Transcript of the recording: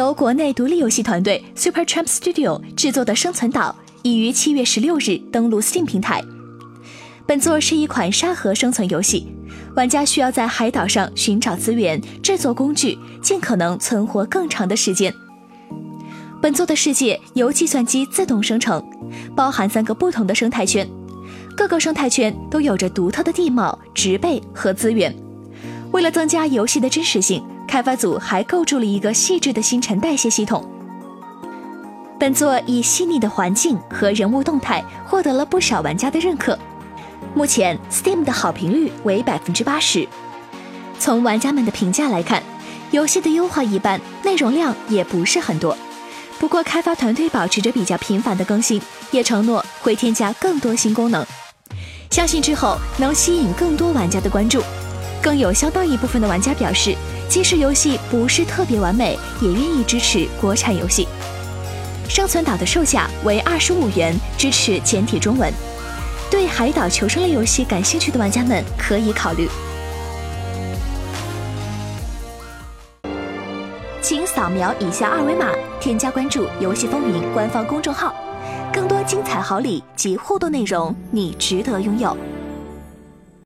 由国内独立游戏团队 Super Tramp Studio 制作的《生存岛》已于七月十六日登陆 Steam 平台。本作是一款沙盒生存游戏，玩家需要在海岛上寻找资源、制作工具，尽可能存活更长的时间。本作的世界由计算机自动生成，包含三个不同的生态圈，各个生态圈都有着独特的地貌、植被和资源。为了增加游戏的真实性，开发组还构筑了一个细致的新陈代谢系统。本作以细腻的环境和人物动态获得了不少玩家的认可。目前 Steam 的好评率为百分之八十。从玩家们的评价来看，游戏的优化一般，内容量也不是很多。不过，开发团队保持着比较频繁的更新，也承诺会添加更多新功能，相信之后能吸引更多玩家的关注。更有相当一部分的玩家表示，即使游戏不是特别完美，也愿意支持国产游戏。生存岛的售价为二十五元，支持简体中文。对海岛求生类游戏感兴趣的玩家们可以考虑。请扫描以下二维码，添加关注“游戏风云”官方公众号，更多精彩好礼及互动内容，你值得拥有。